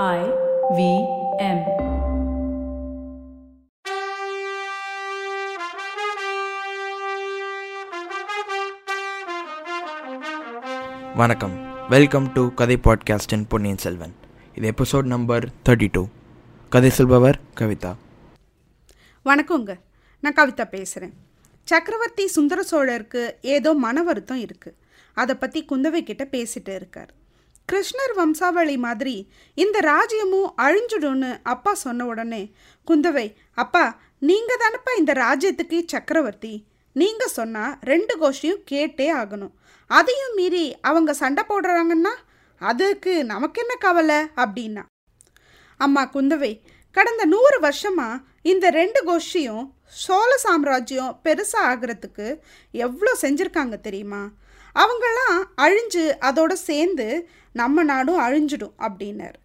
I V M. வணக்கம். Welcome to கதை podcast in Ponniyin Selvan. இது எபிசோட் நம்பர் தேர்ட்டி டூ கதை சொல்பவர் கவிதா. வணக்கங்க. நான் கவிதா பேசுகிறேன் சக்கரவர்த்தி சுந்தர சோழருக்கு ஏதோ மன வருத்தம் இருக்குது அதை பற்றி குந்தவை கிட்ட பேசிட்டு இருக்கார். கிருஷ்ணர் வம்சாவளி மாதிரி இந்த ராஜ்யமும் அழிஞ்சிடும்னு அப்பா சொன்ன உடனே குந்தவை அப்பா நீங்கள் தானப்பா இந்த ராஜ்யத்துக்கு சக்கரவர்த்தி? நீங்கள் சொன்னால் ரெண்டு கோஷ்டியும் கேட்டே ஆகணும். அதையும் மீறி அவங்க சண்டை போடுறாங்கன்னா அதுக்கு நமக்கு என்ன கவலை? அப்படின்னா. அம்மா குந்தவை கடந்த நூறு வருஷமாக இந்த ரெண்டு கோஷ்டியும் சோழ சாம்ராஜ்யம் பெருசாக ஆகிறதுக்கு எவ்வளோ செஞ்சுருக்காங்க தெரியுமா? அவங்களாம் அழிஞ்சு அதோட சேர்ந்து நம்ம நாடும் அழிஞ்சிடும் அப்படின்னார்.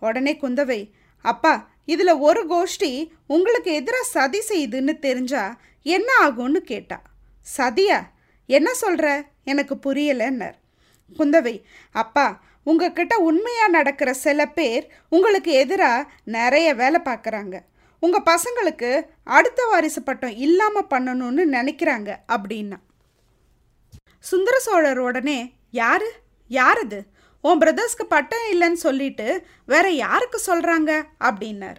உடனே குந்தவை அப்பா இதில் ஒரு கோஷ்டி உங்களுக்கு எதிராக சதி செய்யுதுன்னு தெரிஞ்சா என்ன ஆகும்னு கேட்டா. சதியா? என்ன சொல்கிற எனக்கு புரியலைன்னார். குந்தவை அப்பா உங்ககிட்ட உண்மையாக நடக்கிற சில பேர் உங்களுக்கு எதிராக நிறைய வேலை பார்க்குறாங்க. உங்கள் பசங்களுக்கு அடுத்த வாரிசு பட்டம் இல்லாமல் பண்ணணும்னு நினைக்கிறாங்க அப்படின்னா. சுந்தர சோழர் உடனே யாரு? யார் அது உன் பிரதர்ஸ்க்கு பட்டம் இல்லைன்னு சொல்லிட்டு வேற யாருக்கு சொல்கிறாங்க அப்படின்னார்.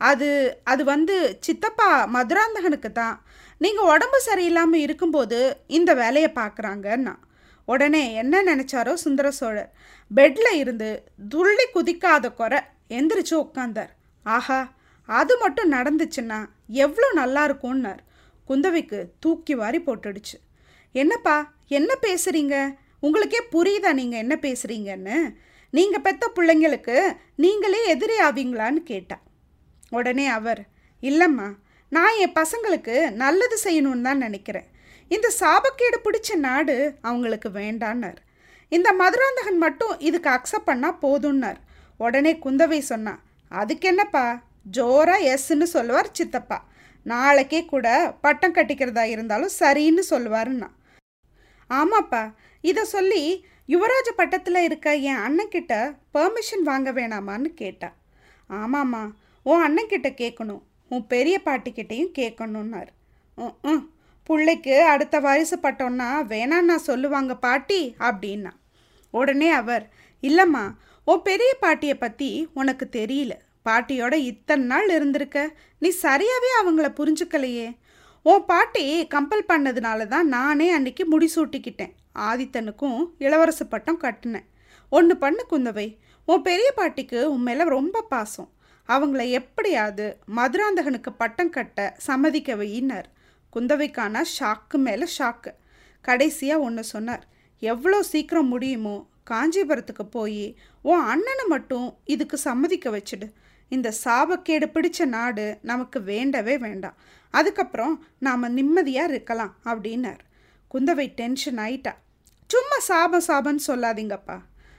அது அது வந்து சித்தப்பா மதுராந்தகனுக்கு தான். நீங்கள் உடம்பு சரியில்லாமல் இருக்கும்போது இந்த வேலையை பார்க்குறாங்கன்னா உடனே என்ன நினச்சாரோ சுந்தர சோழர். பெட்டில் இருந்து துள்ளி குதிக்காத குறை எந்திரிச்சு உட்காந்தார் ஆஹா அது மட்டும் நடந்துச்சுன்னா எவ்வளோ நல்லா இருக்கும்னார் குந்தவைக்கு தூக்கி வாரி போட்டுடுச்சு. என்னப்பா என்ன பேசுகிறீங்க உங்களுக்கே புரியுதா நீங்கள் என்ன பேசுகிறீங்கன்னு நீங்கள் பெத்த பிள்ளைங்களுக்கு நீங்களே எதிரி ஆவீங்களான்னு கேட்டா. உடனே அவர் இல்லைம்மா நான் என் பசங்களுக்கு நல்லது செய்யணும்னு தான் நினைக்கிறேன். இந்த சாபக்கேடு பிடிச்ச நாடு அவங்களுக்கு வேண்டான்னார். இந்த மதுராந்தகன் மட்டும் இதுக்கு அக்செப்ட் பண்ணால் போதும்னார் உடனே குந்தவை சொன்னா அதுக்கு என்னப்பா? ஜோரா எஸ்ன்னு சொல்லுவார் சித்தப்பா. நாளைக்கே கூட பட்டம் கட்டிக்கிறதா இருந்தாலும் சரின்னு சொல்லுவாருன்னா. ஆமாப்பா இதை சொல்லி யுவராஜ பட்டத்தில் இருக்க என் அண்ணன்கிட்ட பெர்மிஷன் வாங்க வேணாமான்னு கேட்டா. ஆமாம்மா உன் அண்ணன்கிட்ட கேட்கணும் உன் பெரிய பாட்டிக்கிட்டையும் கேட்கணுன்னார் ம் ம் பிள்ளைக்கு அடுத்த வாரிசு பட்டோன்னா வேணான்னா சொல்லுவாங்க பாட்டி அப்படின்னா. உடனே அவர் இல்லைம்மா உன் பெரிய பாட்டியை பற்றி உனக்கு தெரியல. பாட்டியோட இத்தனை நாள் இருந்திருக்க. நீ சரியாகவே அவங்கள புரிஞ்சுக்கலையே. உன் பாட்டி கம்பல் பண்ணதுனால தான் நானே அன்னைக்கு முடிசூட்டிக்கிட்டேன். ஆதித்தனுக்கும் இளவரசு பட்டம் கட்டினேன். ஒன்று பண்ணு குந்தவை. உன் பெரிய பாட்டிக்கு உன் மேலே ரொம்ப பாசம். அவங்கள எப்படியாவது மதுராந்தகனுக்கு பட்டம் கட்ட சம்மதிக்க வையினார். குந்தவைக்கான ஷாக்கு மேலே ஷாக்கு. கடைசியாக ஒன்று சொன்னார். எவ்வளோ சீக்கிரம் முடியுமோ காஞ்சிபுரத்துக்கு போய் உன் அண்ணனை மட்டும் இதுக்கு சம்மதிக்க வச்சுடு. இந்த சாபக்கேடு பிடிச்ச நாடு நமக்கு வேண்டவே வேண்டாம். அதுக்கப்புறம் நாம் நிம்மதியாக இருக்கலாம் அப்படின்னார். குந்தவை டென்ஷன் ஆயிட்டா. சும்மா சாபம் சாபம்னு சொல்லாதீங்கப்பா.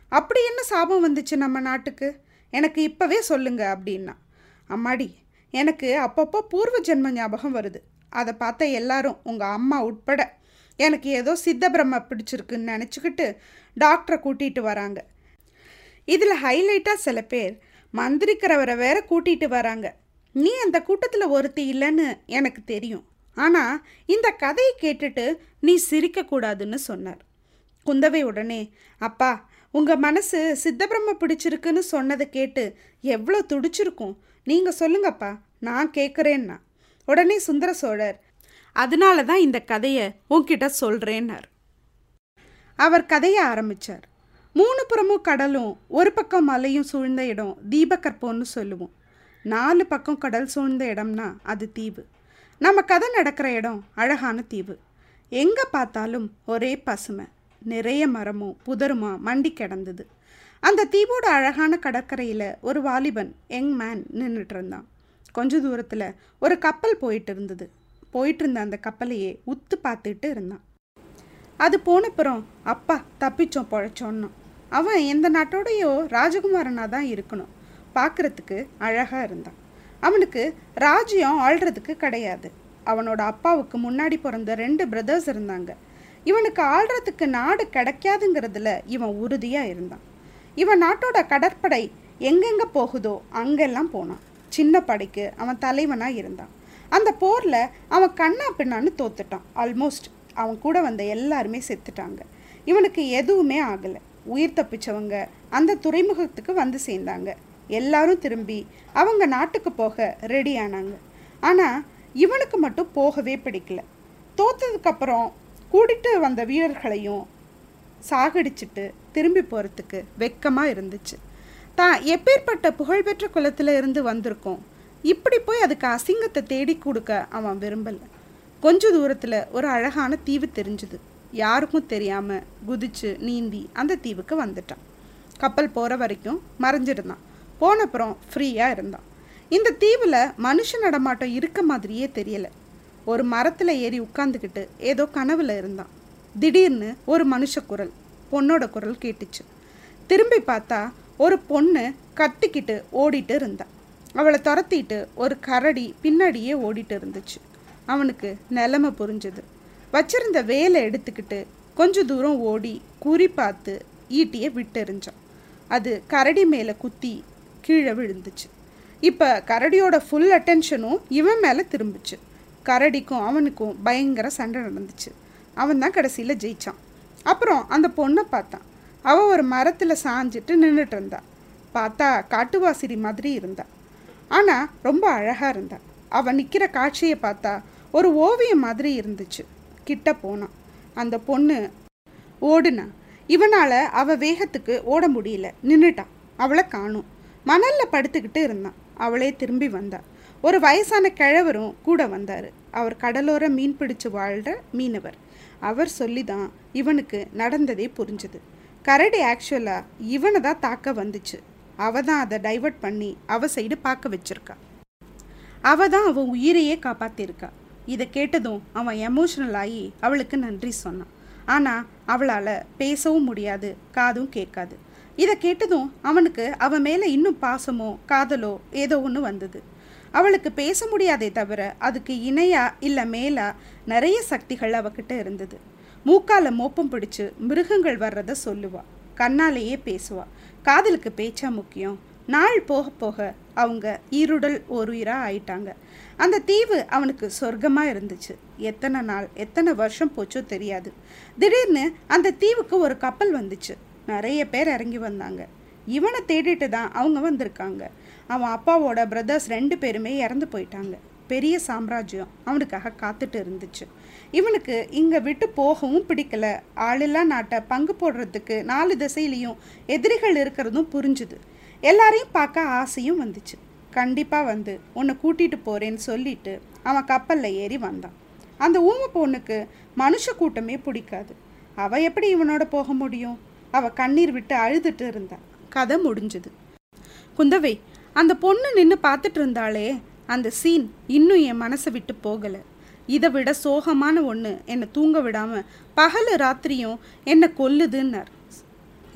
அப்படி என்ன சாபம் வந்துச்சு நம்ம நாட்டுக்கு? எனக்கு இப்போவே சொல்லுங்க அப்படின்னா. அம்மாடி எனக்கு அப்பப்போ பூர்வ ஜென்ம ஞாபகம் வருது. அதை பார்த்த எல்லாரும் உங்கள் அம்மா உட்பட எனக்கு ஏதோ சித்த பிரம்ம பிடிச்சிருக்குன்னு நினச்சிக்கிட்டு டாக்டரை கூட்டிகிட்டு வராங்க. இதில் ஹைலைட்டாக சில பேர் மந்திரிக்கிறவரை வேற கூட்டிகிட்டு வராங்க. நீ அந்த கூட்டத்தில் ஒருத்தி இல்லைன்னு எனக்கு தெரியும். ஆனால் இந்த கதையை கேட்டுட்டு நீ சிரிக்கக்கூடாதுன்னு சொன்னார். குந்தவை உடனே அப்பா உங்கள் மனசு சித்தபிரம்ம பிடிச்சிருக்குன்னு சொன்னதை கேட்டு எவ்வளோ துடிச்சிருக்கும். நீங்கள் சொல்லுங்கப்பா நான் கேட்குறேன்னா உடனே சுந்தர சோழர் அதனால தான் இந்த கதையை உன்கிட்ட சொல்கிறேன்னார் அவர் கதையை ஆரம்பித்தார் மூணு புறமும் கடலும் ஒரு பக்கம் மலையும் சூழ்ந்த இடம் தீபகற்போன்னு சொல்லுவோம். நாலு பக்கம் கடல் சூழ்ந்த இடம்னா அது தீவு. நம்ம கதை நடக்கிற இடம் அழகான தீவு. எங்கே பார்த்தாலும் ஒரே பசுமை. நிறைய மரமும் புதருமா மண்டி கிடந்தது. அந்த தீவோட அழகான கடற்கரையில் ஒரு வாலிபன் யங் மேன் நின்றுட்டு இருந்தான். கொஞ்ச தூரத்தில் ஒரு கப்பல் போயிட்டு இருந்தது. போயிட்டு இருந்த அந்த கப்பலையே உத்து பார்த்துட்டு இருந்தான். அது போனப்புறம் அப்பா தப்பிச்சோம் பொழைச்சோன்னா அவன் எந்த நாட்டோடையோ ராஜகுமாரனாக தான் இருக்கணும். பார்க்குறதுக்கு அழகாக இருந்தான். அவனுக்கு ராஜ்யம் ஆள்றதுக்கு கிடையாது. அவனோட அப்பாவுக்கு முன்னாடி பிறந்த ரெண்டு பிரதர்ஸ் இருந்தாங்க. இவனுக்கு ஆள்றதுக்கு நாடு கிடைக்காதுங்கிறதுல இவன் உறுதியாக இருந்தான். இவன் நாட்டோட கடற்படை எங்கெங்கே போகுதோ அங்கெல்லாம் போனான். சின்ன படைக்கு அவன் தலைவனாக இருந்தான். அந்த போரில் அவன் கண்ணா பின்னான்னு தோத்துட்டான். ஆல்மோஸ்ட் அவன் கூட வந்த எல்லாருமே செத்துட்டாங்க. இவனுக்கு எதுவுமே ஆகலை. உயிர் தப்பிச்சவங்க அந்த துறைமுகத்துக்கு வந்து சேர்ந்தாங்க. எல்லாரும் திரும்பி அவங்க நாட்டுக்கு போக ரெடி ஆனாங்க. ஆனால் இவனுக்கு மட்டும் போகவே பிடிக்கல. தோத்ததுக்கப்புறம் கூட்டிட்டு வந்த வீரர்களையும் சாகடிச்சிட்டு திரும்பி போகிறதுக்கு வெக்கமாக இருந்துச்சு. தான் எப்பேற்பட்ட புகழ்பெற்ற குலத்தில் இருந்து வந்திருக்கோம். இப்படி போய் அதுக்கு அசிங்கத்தை தேடி கொடுக்க அவன் விரும்பலை. கொஞ்ச தூரத்தில் ஒரு அழகான தீவு தெரிஞ்சுது. யாருக்கும் தெரியாமல் குதிச்சு நீந்தி அந்த தீவுக்கு வந்துட்டான். கப்பல் போகிற வரைக்கும் மறைஞ்சிருந்தான். போனப்புறம் ஃப்ரீயாக இருந்தான். இந்த தீவில் மனுஷ நடமாட்டம் இருக்க மாதிரியே தெரியலை. ஒரு மரத்தில் ஏறி உட்காந்துக்கிட்டு ஏதோ கனவில் இருந்தான். திடீர்னு ஒரு மனுஷ குரல் பொண்ணோட குரல் கேட்டுச்சு. திரும்பி பார்த்தா ஒரு பொண்ணு கத்திக்கிட்டு ஓடிட்டு இருந்தா. அவளை துரத்திட்டு ஒரு கரடி பின்னாடியே ஓடிட்டு இருந்துச்சு. அவனுக்கு நிலைமை புரிஞ்சுது. வச்சிருந்த வேலை எடுத்துக்கிட்டு கொஞ்ச தூரம் ஓடி குறி பார்த்து ஈட்டியை விட்டெறிஞ்சான். அது கரடி மேலே குத்தி கீழே விழுந்துச்சு. இப்போ கரடியோட ஃபுல் அட்டென்ஷனும் இவன் மேலே திரும்பிச்சு. கரடிக்கும் அவனுக்கும் பயங்கர சண்டை நடந்துச்சு. அவன் தான் கடைசியில் ஜெயிச்சான். அப்புறம் அந்த பொண்ணை பார்த்தான். அவள் ஒரு மரத்தில் சாஞ்சிட்டு நின்றுட்டு இருந்தா. பார்த்தா காட்டுவாசிரி மாதிரி இருந்தா. ஆனால் ரொம்ப அழகாக இருந்தா. அவன் நிற்கிற காட்சியை பார்த்தா ஒரு ஓவியம் மாதிரி இருந்துச்சு. கிட்ட போனான் அந்த பொண்ணு ஓடுனா. இவனால் அவ வேகத்துக்கு ஓட முடியல. நின்றுட்டான் அவளை காணும். மணலில் படுத்துக்கிட்டு இருந்தான் அவளே திரும்பி வந்தா. ஒரு வயசான கிழவரும் கூட வந்தார். அவர் கடலோர மீன் பிடிச்சு வாழ்கிற மீனவர். அவர் சொல்லி தான் இவனுக்கு நடந்ததே புரிஞ்சுது. கரடி ஆக்சுவலாக இவனை தான் தாக்க வந்துச்சு. அவ தான் அதை டைவர்ட் பண்ணி அவ சைடு பார்க்க வச்சிருக்கா. அவ தான் அவன் உயிரையே காப்பாத்திருக்கா. இதை கேட்டதும் அவன் எமோஷனல் ஆகி அவளுக்கு நன்றி சொன்னான். ஆனால் அவளால் பேசவும் முடியாது காதும் கேட்காது. இதை கேட்டதும் அவனுக்கு அவன் மேலே இன்னும் பாசமோ காதலோ ஏதோ ஒன்று வந்தது. அவளுக்கு பேச முடியாதே தவிர அதுக்கு இணையா இல்லை மேலா நிறைய சக்திகள் அவகிட்ட இருந்தது. மூக்கால மோப்பம் பிடிச்சு மிருகங்கள் வர்றத சொல்லுவா. கண்ணாலேயே பேசுவா. காதலுக்கு பேச்சா முக்கியம். நாள் போக போக அவங்க ஈருடல் ஓருயிராக ஆயிட்டாங்க. அந்த தீவு அவனுக்கு சொர்க்கமாக இருந்துச்சு. எத்தனை நாள் எத்தனை வருஷம் போச்சோ தெரியாது. திடீர்னு அந்த தீவுக்கு ஒரு கப்பல் வந்துச்சு. நிறைய பேர் இறங்கி வந்தாங்க. இவனை தேடிட்டு தான் அவங்க வந்திருக்காங்க. அவன் அப்பாவோட பிரதர்ஸ் ரெண்டு பேருமே இறந்து போயிட்டாங்க. பெரிய சாம்ராஜ்யம் அவனுக்காக காத்துட்டு இருந்துச்சு. இவனுக்கு இங்கே விட்டு போகவும் பிடிக்கல. ஆளில்லா நாட்டை பங்கு போடுறதுக்கு நாலு திசையிலையும் எதிரிகள் இருக்கிறதும் புரிஞ்சுது. எல்லாரையும் பார்க்க ஆசையும் வந்துச்சு. கண்டிப்பாக வந்து உன்னை கூட்டிகிட்டு போகிறேன்னு சொல்லிட்டு அவன் கப்பலில் ஏறி வந்தான். அந்த ஊமை பொண்ணுக்கு மனுஷ கூட்டமே பிடிக்காது. அவள் எப்படி இவனோட போக முடியும்? அவள் கண்ணீர் விட்டு அழுதுட்டு இருந்தா. கதை முடிஞ்சுது. குந்தவை அந்த பொண்ணு நின்று பார்த்துட்டு இருந்தாளே அந்த சீன் இன்னும் என் மனசை விட்டு போகலை. இதை விட சோகமான ஒன்று என்னை தூங்க விடாமல் பகல் ராத்திரியும் என்னை கொல்லுதுன்னார்.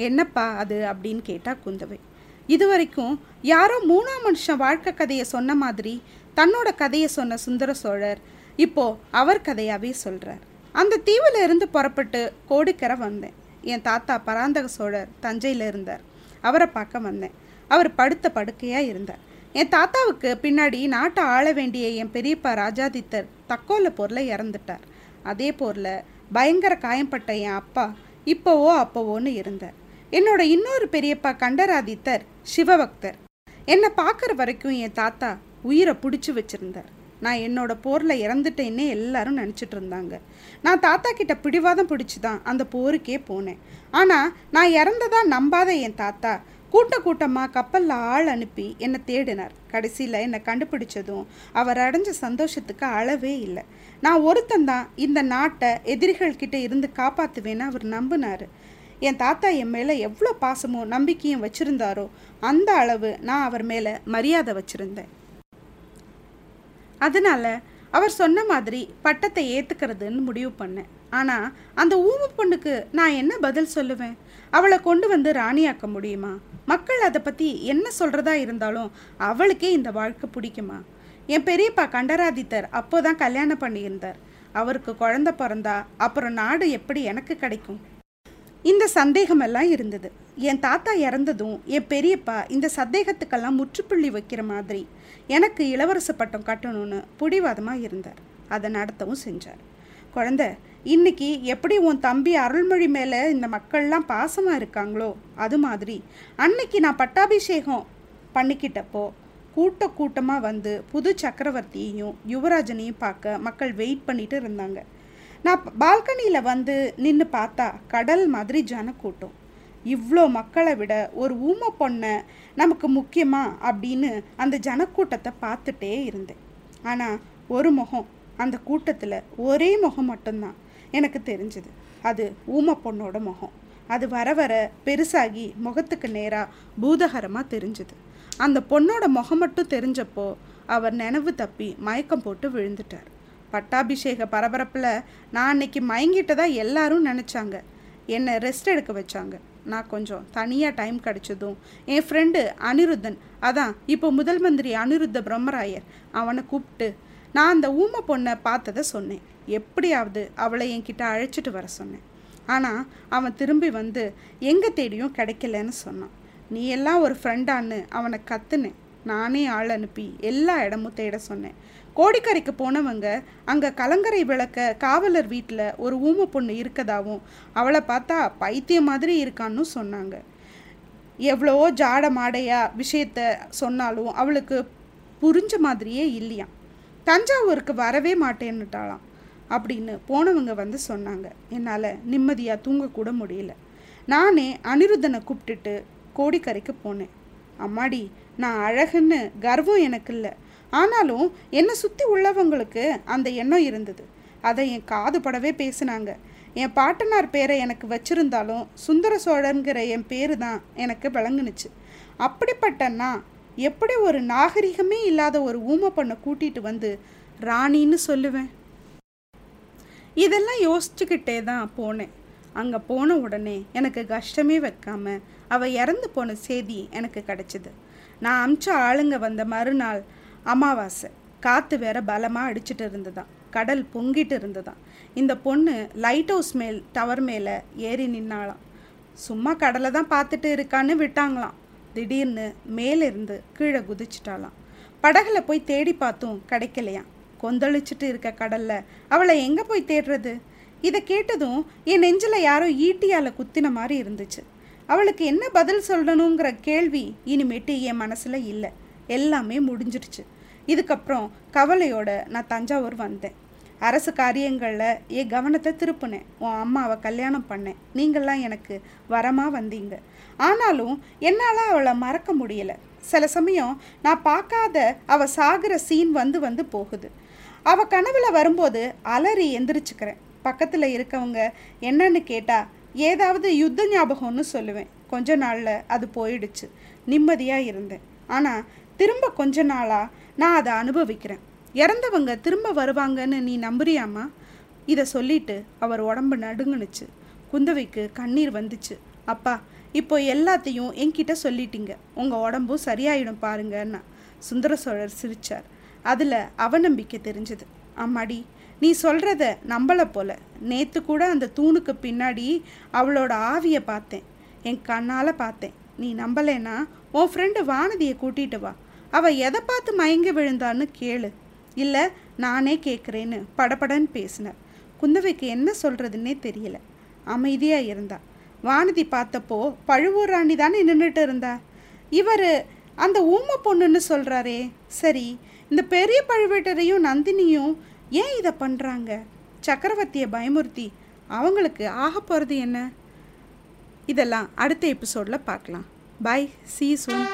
என்னப்பா அது அப்படின்னு கேட்டால் குந்தவை. இது வரைக்கும் யாரோ மூணாம் மனுஷன் வாழ்க்கை கதையை சொன்ன மாதிரி தன்னோட கதையை சொன்ன சுந்தர சோழர். இப்போ அவர் கதையாகவே சொல்கிறார் அந்த தீவில் இருந்து புறப்பட்டு கோடிக்கரை வந்தேன். என் தாத்தா பராந்தக சோழர் தஞ்சையில் இருந்தார். அவரை பார்க்க வந்தேன். அவர் படுத்த படுக்கையாக இருந்தார். என் தாத்தாவுக்கு பின்னாடி நாட்டை ஆள வேண்டிய என் பெரியப்பா ராஜாதித்தர் தக்கோல போரில் இறந்துட்டார். அதே போரில் பயங்கர காயம்பட்ட என் அப்பா இப்போவோ அப்போவோன்னு இருந்தார். என்னோட இன்னொரு பெரியப்பா கண்டராதித்தர் சிவபக்தர். என்னை பார்க்குற வரைக்கும் என் தாத்தா உயிரை பிடிச்சி வச்சிருந்தார். நான் என்னோட போரில் இறந்துட்டேன்னே எல்லாரும் நினச்சிட்டு இருந்தாங்க. நான் தாத்தா கிட்ட பிடிவாதம் பிடிச்சி தான் அந்த போருக்கே போனேன். ஆனால் நான் இறந்ததா நம்பாத என் தாத்தா கூட்ட கூட்டமாக கப்பலில் ஆள் அனுப்பி என்னை தேடினார். கடைசியில் என்னை கண்டுபிடிச்சதும் அவர் அடைஞ்ச சந்தோஷத்துக்கு அளவே இல்லை. நான் ஒருத்தந்தான் இந்த நாட்டை எதிரிகள்கிட்ட இருந்து காப்பாற்றுவேன்னு அவர் நம்பினார். என் தாத்தா என் மேலே எவ்வளோ பாசமும் நம்பிக்கையும் வச்சுருந்தாரோ அந்த அளவு நான் அவர் மேலே மரியாதை வச்சுருந்தேன். அதனால் அவர் சொன்ன மாதிரி பட்டத்தை ஏற்றுக்கிறதுன்னு முடிவு பண்ணேன். ஆனால் அந்த ஊம பொண்ணுக்கு நான் என்ன பதில் சொல்லுவேன்? அவளை கொண்டு வந்து ராணியாக்க முடியுமா? மக்கள் அதை பற்றி என்ன சொல்கிறதா இருந்தாலும் அவளுக்கே இந்த வாழ்க்கை பிடிக்குமா? என் பெரியப்பா கண்டராதித்தர் அப்போதான் கல்யாணம் பண்ணியிருந்தார். அவருக்கு குழந்த பிறந்தா அப்புறம் நாடு எப்படி எனக்கு கிடைக்கும்? இந்த சந்தேகமெல்லாம் இருந்தது. என் தாத்தா இறந்ததும் என் பெரியப்பா இந்த சந்தேகத்துக்கெல்லாம் முற்றுப்புள்ளி வைக்கிற மாதிரி எனக்கு இளவரச பட்டம் கட்டணும்னு பிடிவாதமாக இருந்தார். அதை நடத்தவும் செஞ்சார். குழந்த இன்னைக்கு எப்படி உன் தம்பி அருள்மொழி மேலே இந்த மக்கள்லாம் பாசமாக இருக்காங்களோ அது மாதிரி அன்னைக்கு நான் பட்டாபிஷேகம் பண்ணிக்கிட்டப்போ கூட்ட கூட்டமாக வந்து புது சக்கரவர்த்தியையும் யுவராஜனையும் பார்க்க மக்கள் வெயிட் பண்ணிட்டு இருந்தாங்க. நான் பால்கனியில் வந்து நின்று பார்த்தா கடல் மாதிரி ஜனக்கூட்டம். இவ்வளோ மக்களை விட ஒரு ஊமை பொண்ணை நமக்கு முக்கியமா அப்படின்னு அந்த ஜனக்கூட்டத்தை பார்த்துட்டே இருந்தேன். ஆனால் ஒரு முகம் அந்த கூட்டத்தில் ஒரே முகம் மட்டும்தான் எனக்கு தெரிஞ்சது. அது ஊமை பொண்ணோட முகம். அது வர வர பெருசாகி முகத்துக்கு நேராக பூதகரமாக தெரிஞ்சுது. அந்த பொண்ணோட முகம் மட்டும் தெரிஞ்சப்போ அவர் நினைவு தப்பி மயக்கம் போட்டு விழுந்துட்டார். பட்டாபிஷேக பரபரப்பில் நான் அன்னைக்கு மயங்கிட்டதாக எல்லாரும் நினச்சாங்க. என்னை ரெஸ்ட் எடுக்க வச்சாங்க. நான் கொஞ்சம் தனியாக டைம் கிடச்சதும் என் ஃப்ரெண்டு அனிருத்தன் அதான் இப்போ முதல் மந்திரி அனிருத்த பிரம்மராயர் அவனை கூப்பிட்டு நான் அந்த ஊமை பொண்ணை பார்த்ததை சொன்னேன். எப்படியாவது அவளை என்கிட்ட அழைச்சிட்டு வர சொன்னேன். ஆனால் அவன் திரும்பி வந்து எங்கே தேடியும் கிடைக்கலன்னு சொன்னான். நீ எல்லாம் ஒரு ஃப்ரெண்டான்னு அவனை கத்துனேன். நானே ஆள் அனுப்பி எல்லா இடமும் தேட சொன்னேன். கோடிக்கரைக்கு போனவங்க அங்கே கலங்கரை விளக்க காவலர் வீட்டில் ஒரு ஊமை பொண்ணு இருக்கதாவும் அவளை பார்த்தா பைத்தியம் மாதிரி இருக்கான்னு சொன்னாங்க. எவ்வளோ ஜாட மாடையா விஷயத்த சொன்னாலும் அவளுக்கு புரிஞ்ச மாதிரியே இல்லையாம் தஞ்சாவூருக்கு வரவே மாட்டேன்னுட்டாளாம் அப்படின்னு போனவங்க வந்து சொன்னாங்க. என்னால் நிம்மதியாக தூங்கக்கூட முடியல. நானே அனிருத்தனை கூப்பிட்டுட்டு கோடிக்கரைக்கு போனேன். அம்மாடி நான் அழகுன்னு கர்வம் எனக்கு இல்லை ஆனாலும் என்னை சுற்றி உள்ளவங்களுக்கு அந்த எண்ணம் இருந்தது. அதை என் காது படவே பேசினாங்க. என் பாட்டனார் பேரை எனக்கு வச்சிருந்தாலும் சுந்தர சோழனுங்கிற என் பேரு தான் எனக்கு விளங்குனுச்சு. அப்படிப்பட்டன்னா எப்படி ஒரு நாகரிகமே இல்லாத ஒரு ஊமை பொண்ணை கூட்டிட்டு வந்து ராணின்னு சொல்லுவேன்? இதெல்லாம் யோசிச்சுக்கிட்டே தான் போனேன். அங்கே போன உடனே எனக்கு கஷ்டமே வைக்காம அவள் இறந்து போன செய்தி எனக்கு கிடச்சிது. நான் அமிச்ச ஆளுங்க வந்த மறுநாள் அமாவாசை. காற்று வேற பலமாக அடிச்சிட்டு இருந்ததான் கடல் பொங்கிட்டு இருந்ததான் இந்த பொண்ணு லைட் ஹவுஸ் மேல் டவர் மேலே ஏறி நின்னாளாம். சும்மா கடலை தான் பார்த்துட்டு இருக்கான்னு விட்டாங்களாம். திடீர்னு மேலிருந்து கீழே குதிச்சிட்டாளாம். படகுல போய் தேடி பார்த்தும் கிடைக்கலையாம். கொந்தளிச்சிட்டு இருக்க கடல்ல. அவளை எங்கே போய் தேடுறது? இதை கேட்டதும் என் நெஞ்சில் யாரோ ஈட்டியால் குத்தின மாதிரி இருந்துச்சு. அவளுக்கு என்ன பதில் சொல்லணுங்கிற கேள்வி இனிமேட்டு என் மனசில் இல்லை. எல்லாமே முடிஞ்சிருச்சு இதுக்கப்புறம் கவலையோட நான் தஞ்சாவூர் வந்தேன். அரசு காரியங்களில் என் கவனத்தை திருப்பினேன். உன் அம்மாவை கல்யாணம் பண்ணேன். நீங்கள்லாம் எனக்கு வரமாக வந்தீங்க. ஆனாலும் என்னால் அவளை மறக்க முடியலை. சில சமயம் நான் பார்க்காத அவள் சாகிற சீன் வந்து வந்து போகுது. அவள் கனவில் வரும்போது அலறி எந்திரிச்சுக்கிறேன். பக்கத்தில் இருக்கவங்க என்னன்னு கேட்டால் ஏதாவது யுத்த ஞாபகம்னு சொல்லுவேன். கொஞ்ச நாளில் அது போயிடுச்சு. நிம்மதியாக இருந்தேன். ஆனால் திரும்ப கொஞ்ச நாளாக நான் அதை அனுபவிக்கிறேன். இறந்தவங்க திரும்ப வருவாங்கன்னு நீ நம்புறியாமா இதை சொல்லிட்டு அவர் உடம்பு நடுங்குனுச்சு. குந்தவைக்கு கண்ணீர் வந்துச்சு. அப்பா இப்போ எல்லாத்தையும் என்கிட்ட சொல்லிட்டீங்க. உங்கள் உடம்பும் சரியாயிடும் பாருங்கன்னா சுந்தர சோழர் சிரிச்சார். அதில் அவநம்பிக்கை தெரிஞ்சது. அம்மாடி நீ சொல்கிறத நம்பலை போல. நேற்று கூட அந்த தூணுக்கு பின்னாடி அவளோட ஆவியை பார்த்தேன். என் கண்ணால் பார்த்தேன். நீ நம்பலைன்னா உன் ஃப்ரெண்டு வானதியை கூட்டிட்டு வா. அவள் எதை பார்த்து மயங்கி விழுந்தான்னு கேளு. இல்லை நானே கேட்குறேன்னு படபடன்னு பேசினார் குந்தவைக்கு என்ன சொல்கிறதுன்னே தெரியல. அமைதியாக இருந்தா. வானதி பார்த்தப்போ பழுவூர் ராணி தானே நின்றுட்டு இருந்தா. இவர் அந்த ஊமை பொண்ணுன்னு சொல்கிறாரே சரி இந்த பெரிய பழுவேட்டரையும் நந்தினியும் ஏன் இதை பண்ணுறாங்க சக்கரவர்த்தியை பயமுறுத்தி அவங்களுக்கு ஆக போகிறது என்ன? இதெல்லாம் அடுத்த எபிசோடில் பார்க்கலாம். பாய் சி சூன்